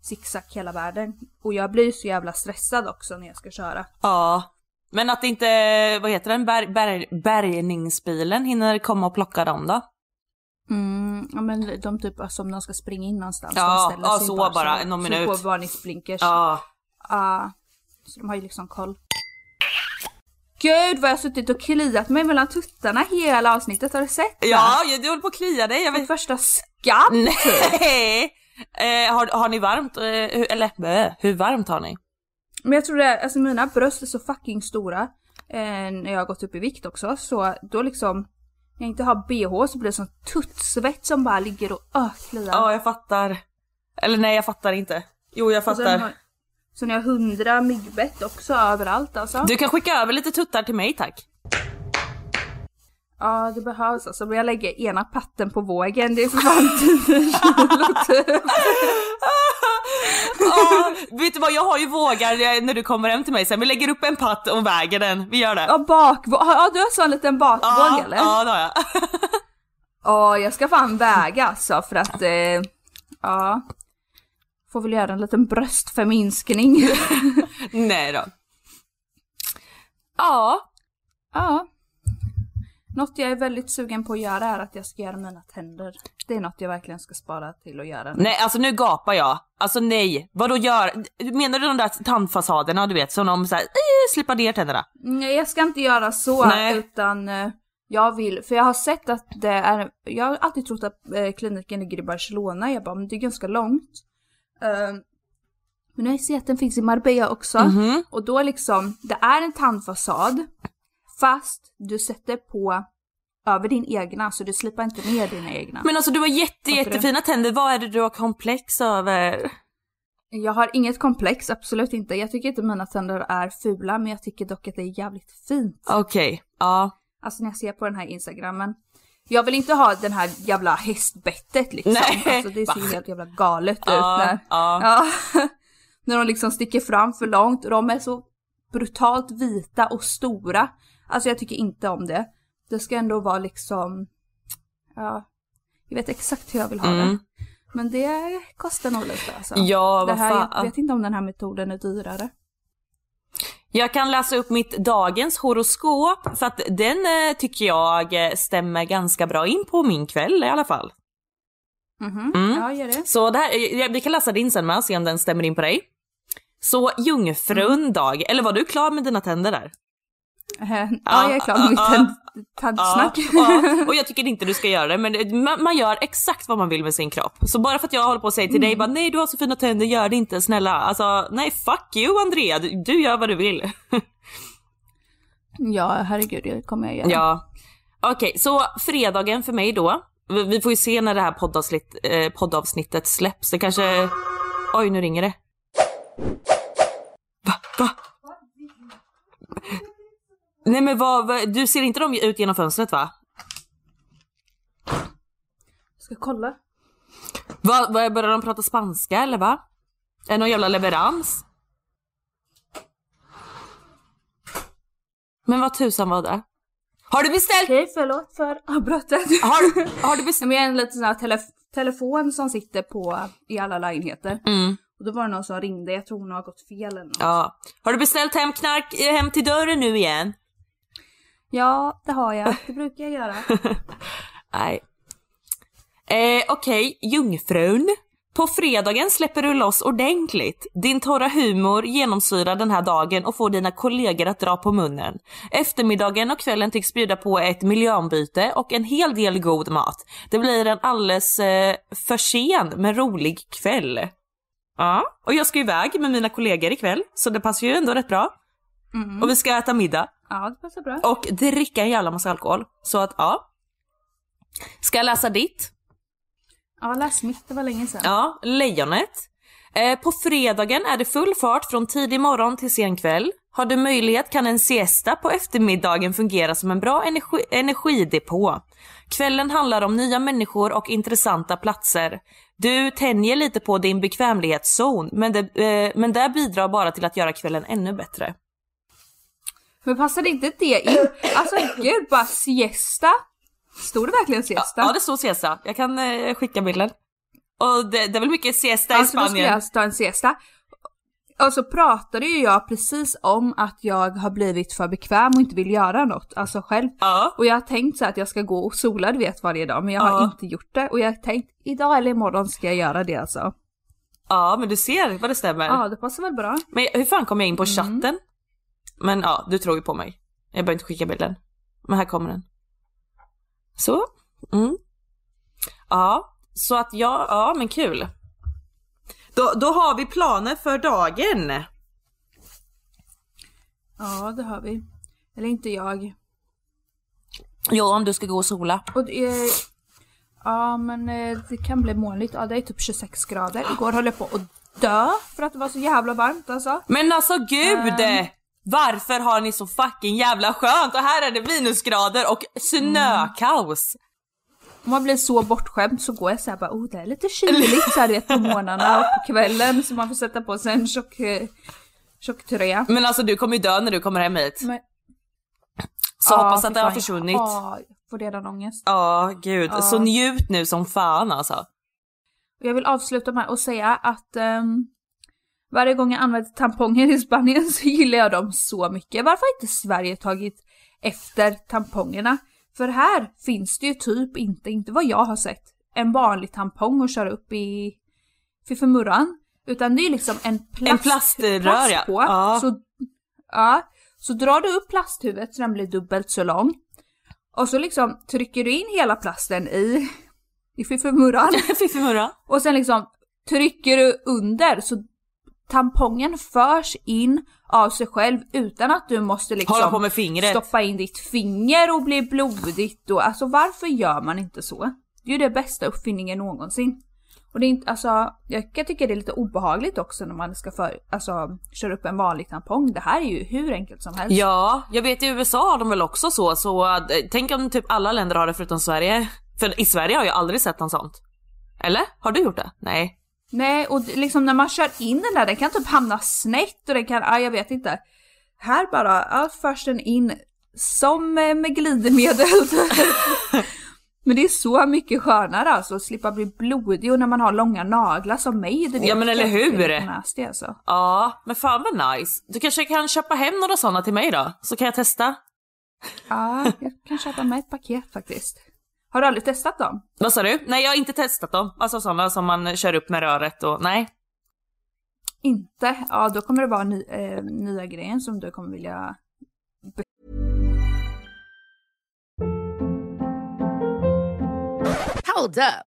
zigzag hela världen. Och jag blir så jävla stressad också när jag ska köra. Ja. Men att inte, vad heter den, Bär, bär, bärgningsbilen hinner komma och plocka dem då? Mm, ja men de typ som de ska springa in någonstans. Ja, de ja, så bara bara, någon minut. på varningsblinkers. Ja. Ja, så de har ju liksom koll. Gud vad jag har suttit och kliat mig mellan tuttarna hela avsnittet, har du sett det? Ja, du håller på att klia dig. Jag vet. första skabb! Nej! Eh, har, har ni varmt, eh, eller bö, hur varmt har ni? Men jag tror det, alltså mina bröst är så fucking stora. Eh, när jag har gått upp i vikt också, så då liksom när jag inte har bh så blir det sån tuttsvett som bara ligger och ökliar. Ja, jag fattar. Eller nej, jag fattar inte. Jo, jag fattar. Så jag har hundra myggbett också överallt alltså. Du kan skicka över lite tuttar till mig tack. Ja det behövs alltså, men jag lägger ena patten på vågen, det är för fan 10 kilo typ. Ja, vet du vad, jag har ju vågar eh, när du kommer hem till mig sen. Vi lägger upp en patt och väger den. Vi gör det. Ja bakvåg, ja du har så en liten bakvåg ja, eller? ja det har jag. Ja, jag ska fan väga alltså för att, eh, ja. Får väl göra en liten bröstförminskning. nej då. Ja, ja. Något jag är väldigt sugen på att göra är att jag ska göra mina tänder. Det är något jag verkligen ska spara till att göra. nej alltså nu gapar jag. Alltså nej, vadå gör, menar du de där tandfasaderna du vet som de såhär, eh, slipar ner tänderna? Nej, jag ska inte göra så Nej. utan eh, jag vill, för jag har sett att det är, jag har alltid trott att eh, kliniken ligger i Barcelona, jag bara men det är ganska långt. Eh, men nu har jag sett att den finns i Marbella också. Mhm. Och då liksom, det är en tandfasad fast du sätter på över din egna så du slipar inte ner dina egna. Men alltså du har jätte, jättefina tänder, vad är det du har komplex över? Jag har inget komplex, absolut inte. Jag tycker inte mina tänder är fula men jag tycker dock att det är jävligt fint. Okej, ja. Alltså när jag ser på den här instagrammen. Jag vill inte ha den här jävla hästbettet liksom. Nej. Alltså det ser ju helt jävla galet ut när, ja. när de liksom sticker fram för långt och de är så brutalt vita och stora. Alltså jag tycker inte om det. Det ska ändå vara liksom, ja, jag vet exakt hur jag vill ha det. Mm. Men det kostar nog lite alltså. Ja, det vad fan. Jag vet inte om den här metoden är dyrare. Jag kan läsa upp mitt dagens horoskop för att den eh, tycker jag eh, stämmer ganska bra in på min kväll i alla fall. Mhm, Mm. ja gör det. Så det här, eh, vi kan läsa din sen med och se om den stämmer in på dig. Så jungfrun dag, eller var du klar med dina tänder där? Eh, Ja, jag är klar med mitt ja, och jag tycker inte du ska göra det, men man, man gör exakt vad man vill med sin kropp. Så bara för att jag håller på att säga till dig bara nej du har så fina tänder, gör det inte snälla. Alltså nej fuck you Andrea, du, du gör vad du vill. Ja, herregud, det kommer jag göra. Ja. Okej, så fredagen för mig då. Vi, vi får ju se när det här poddavsnitt, eh, poddavsnittet släpps. Det kanske... Oj, nu ringer det. Va? Va? Nej men vad, vad, du ser inte dem ut genom fönstret va? Ska kolla. Va, va börjar de prata spanska eller va? Är det någon jävla leverans? Men vad tusan var det? Har du beställt? Okej, förlåt för avbrottet. Har, har du beställt? men jag är en liten sån här telef- telefon som sitter på i alla lägenheter. Mm. Och då var det någon som ringde, jag tror hon har gått fel eller något. Ja. Har du beställt hem knark hem till dörren nu igen? Ja, det har jag. Det brukar jag göra. Nej. Eh, Okej, jungfrun. På fredagen släpper du loss ordentligt. Din torra humor genomsyrar den här dagen och får dina kollegor att dra på munnen. Eftermiddagen och kvällen tycks bjuda på ett miljöombyte och en hel del god mat. Det blir en alldeles eh, för sen men rolig kväll. Ja, och jag ska iväg med mina kollegor ikväll så det passar ju ändå rätt bra. Och vi ska äta middag Ja, det passar bra. och dricka en jävla massa alkohol. Så att ja. Ska jag läsa ditt? Ja, läs mitt, det var länge sedan. Ja, Lejonet. Eh, på fredagen är det full fart från tidig morgon till sen kväll. Har du möjlighet kan en siesta på eftermiddagen fungera som en bra energi energidepå. Kvällen handlar om nya människor och intressanta platser. Du tänjer lite på din bekvämlighetszon, men det, eh, men det bidrar bara till att göra kvällen ännu bättre. Men passade inte det in? Alltså gud, bara siesta. Stod det verkligen siesta? Ja, det står siesta. Jag kan eh, skicka bilden. Och det, det är väl mycket siesta i Alltså då skulle Spanien. jag ta en siesta. Och så pratade ju jag precis om att jag har blivit för bekväm och inte vill göra något, alltså själv. Ja. Och jag har tänkt så att jag ska gå och sola du vet varje dag, men jag har Ja. inte gjort det. Och jag har tänkt idag eller imorgon ska jag göra det alltså. ja, men du ser vad det stämmer. Ja, det passar väl bra. Men hur fan kom jag in på Mm. Men ja, du tror ju på mig. Jag behöver inte skicka bilden. Men här kommer den. Så. Mm. Ja, så att ja, ja men kul. Då, då har vi planer för dagen. Ja, det har vi. Eller inte jag. Jo, om du ska gå och sola. Och är, ja men eh, det kan bli molnigt. Ja det är typ 26 grader. Igår höll jag på att dö för att det var så jävla varmt alltså. Men alltså gud! Ehm. Varför har ni så fucking jävla skönt? Och här är det minusgrader och snökaos. Om man blir så bortskämd så går jag såhär bara oh det är lite kyligt såhär på morgnarna och på kvällen så man får sätta på sig en tjock, eh, tjock tröja. Men alltså du kommer ju dö när du kommer hem hit. Men, Så Ja, hoppas att det har försvunnit. Ja, jag får redan ångest. Ja, gud. Så njut nu som fan alltså. Jag vill avsluta med att säga att ehm, varje gång jag använder tamponger i Spanien så gillar jag dem så mycket. Varför har inte Sverige tagit efter tampongerna? För här finns det ju typ inte, inte vad jag har sett, en vanlig tampong att köra upp i fiffimurran. Utan det är liksom en plast, En plaströr, plast på. Ja. Så, ja. Så drar du upp plasthuvudet så den blir dubbelt så lång. Och så liksom trycker du in hela plasten i, i fiffimurran. Fiffimurra. Och sen liksom trycker du under så tampongen förs in av sig själv utan att du måste liksom stoppa in ditt finger och bli blodigt och alltså varför gör man inte så? Det är ju det bästa uppfinningen någonsin. Och det är inte, alltså, jag kan tycka det är lite obehagligt också när man ska för, alltså, köra upp en vanlig tampong. Det här är ju hur enkelt som helst. Ja, jag vet i USA har de väl också så, så äh, tänk om typ alla länder har det förutom Sverige. För i Sverige har jag aldrig sett något sånt. Eller? Har du gjort det? Nej. Nej, och liksom när man kör in den där, den kan typ hamna snett och den kan, ja jag vet inte. Här bara, ja förs den in som med glidmedel. men det är så mycket skönare alltså att slippa bli blodig och när man har långa naglar som mig. Det Ja, men eller hur? Nasty, alltså. Ja, men fan vad nice. Du kanske kan köpa hem några sådana till mig då? Så kan jag testa. Ja, jag kan köpa med ett paket faktiskt. Har du aldrig testat dem? Vad sa du? Nej, jag har inte testat dem. Alltså sådana som man kör upp med röret och nej. Inte? Ja, då kommer det vara ny, eh, nya grejen som du kommer vilja Hold up.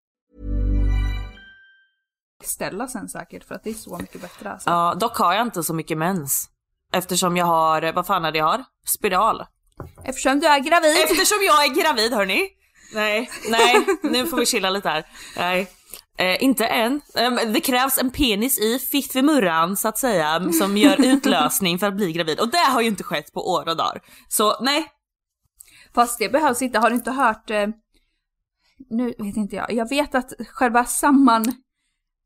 Ställa sen säkert för att det är så mycket bättre alltså. Ja, dock har jag inte så mycket mens. Eftersom jag har, vad fan är det jag har? Spiral. Eftersom du är gravid. Eftersom jag är gravid hörni. Nej, nej, nu får vi chilla lite här. Nej. Eh, inte än. Eh, det krävs en penis i fiffimurran så att säga som gör utlösning för att bli gravid och det har ju inte skett på år och dagar. Så nej. Fast det behövs inte. Har du inte hört... Eh, nu vet inte jag. Jag vet att själva samman,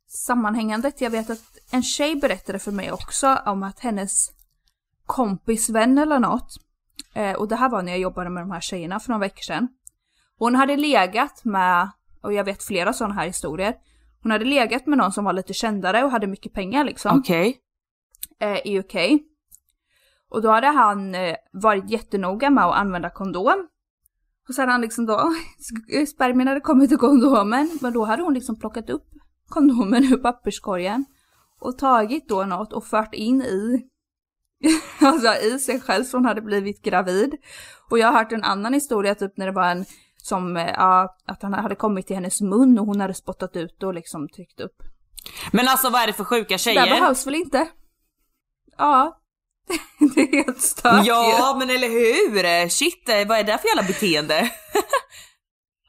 sammanhängandet. Jag vet att en tjej berättade för mig också om att hennes kompisvän eller något. Eh, och det här var när jag jobbade med de här tjejerna för några veckor sedan. Hon hade legat med, och jag vet flera sådana här historier. Hon hade legat med någon som var lite kändare och hade mycket pengar liksom. Okej. eh, i UK. Och då hade han eh, varit jättenoga med att använda kondom. Och sen han liksom då, spermien hade kommit ur kondomen, men då hade hon liksom plockat upp kondomen ur papperskorgen och tagit då något och fört in i, alltså i sig själv så hon hade blivit gravid. Och jag har hört en annan historia typ när det var en som, eh, ja, att han hade kommit till hennes mun och hon hade spottat ut och liksom tryckt upp. Men alltså vad är det för sjuka Det tjejer? behövs väl inte? Ja. det är helt stört ju. Ja men eller hur! Shit, eh, vad är det för jävla beteende?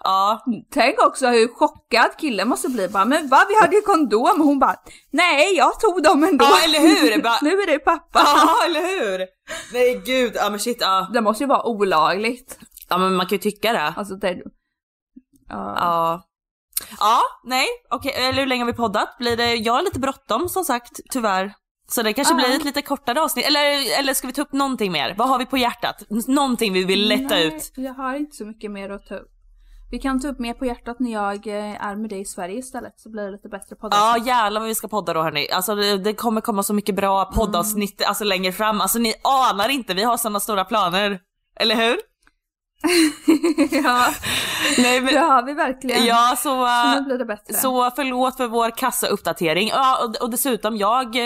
ja. Tänk också hur chockad killen måste bli. Bara, men va, vi hade ju kondom. Och hon bara, nej jag tog dem ändå. Ja eller hur! Bara, nu är det pappa. ja eller hur! Nej gud, ja men shit ja. Det måste ju vara olagligt. Ja men man kan ju tycka det. Alltså det... Ja. Ja. Ja, nej, okej, eller hur länge har vi poddat? Blir det, jag har lite bråttom som sagt, tyvärr. Så det kanske Ja. blir ett lite kortare avsnitt, eller, eller ska vi ta upp någonting mer? Vad har vi på hjärtat? Någonting vi vill lätta nej, ut? jag har inte så mycket mer att ta upp. Vi kan ta upp mer på hjärtat när jag eh, är med dig i Sverige istället så blir det lite bättre poddar. Ja jävlar vad vi ska podda då hörni. Alltså det, det kommer komma så mycket bra poddavsnitt alltså längre fram. Alltså ni anar inte, vi har sådana stora planer. Eller hur? ja, Nej, men, det har vi verkligen. ja så, Så äh, nu blir det bättre. så förlåt för vår kassauppdatering. Ja och, och dessutom jag,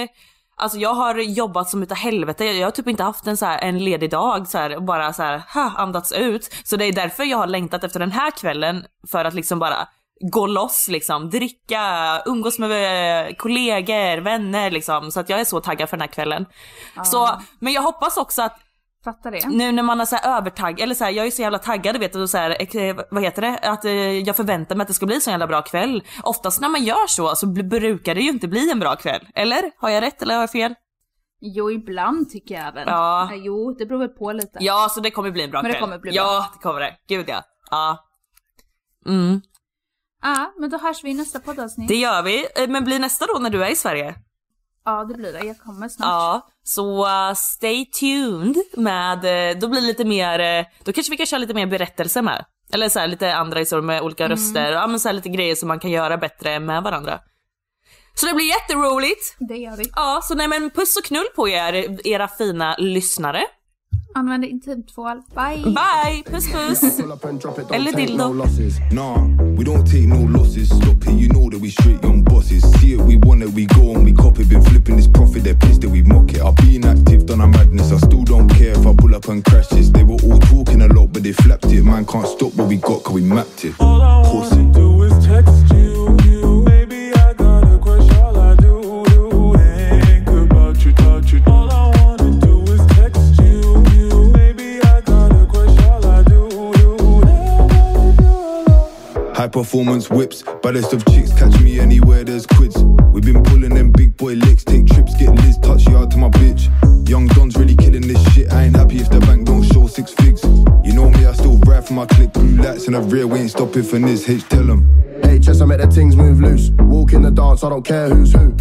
alltså jag har jobbat som utav helvete. Jag, har typ inte haft en, så här, en ledig dag så här, och bara så här, ha, andats ut. Så det är därför jag har längtat efter den här kvällen för att liksom bara gå loss liksom, dricka, umgås med eh, kollegor, vänner liksom. Så att jag är så taggad för den här kvällen. Så, men jag hoppas också att Fattar det. nu när man har så här övertagg, eller så här, jag är så jävla taggad vet du, så här, eh, vad heter det, att eh, jag förväntar mig att det ska bli så jävla bra kväll. Oftast när man gör så så brukar det ju inte bli en bra kväll. Eller? Har jag rätt eller har jag fel? Jo, ibland tycker jag även. Ja. Eh, Jo, det beror väl på lite. Ja, så det kommer bli en bra Men det kväll. kommer bli Ja, det kommer det. Gud ja. Ja. Mm, Ja, men då hörs vi i nästa poddavsnitt. det gör vi. Eh, Men blir nästa då när du är i Sverige? Ja, det blir det. Jag kommer snart. Ja, så uh, stay tuned med, eh, då blir det lite mer, eh, då kanske vi kan köra lite mer berättelser med. Eller så här, lite andra historier med olika röster, ja men så här, lite grejer som man kan göra bättre med varandra. Så det blir jätteroligt! Det gör vi. Ja, så nej men puss och knull på er, era fina lyssnare. Använd intimtvål. Bye! Bye! Puss puss! Eller dildo. Nah, we don't take no losses. Stop here, you know that we straight young bosses. See it, we want it, we go and we copy. Been flipping this profit, they're pissed that we mock it. I've been active, done a madness. I still don't care if I pull up and crash this. They were all talking a lot, but they flapped it. Man can't stop what we got, cause we mapped it. All I wanna do performance whips. Baddest of chicks, catch me anywhere there's quids. We've been pulling them big boy licks, take trips, get Liz, touch yard to my bitch. Young Don's really killing this shit. I ain't happy if the bank don't show six figs. You know me, I still ride for my click. Blue lights in the rear, we ain't stopping for this. H, tell them. HS, I make the things move loose. Walk in the dance, I don't care who's who.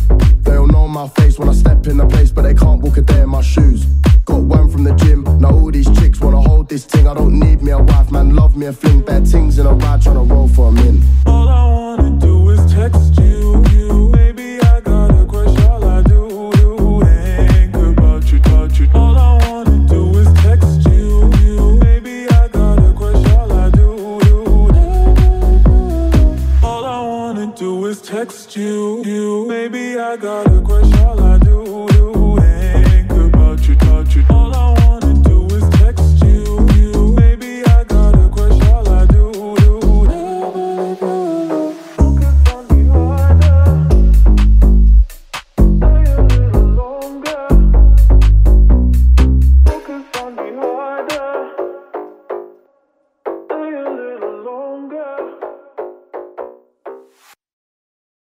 They all know my face when I step in the place, but they can't walk a day in my shoes. Got one from the gym, now all these chicks wanna hold this thing. I don't need me a wife, man, love me a fling. Bad things in a ride, tryna roll for a min. All I wanna do is text you. you. Maybe I got a crush, all I do, do think about you, about you. All I wanna do is text you. you. Maybe I got a crush, all I do, do. All I wanna do is text you.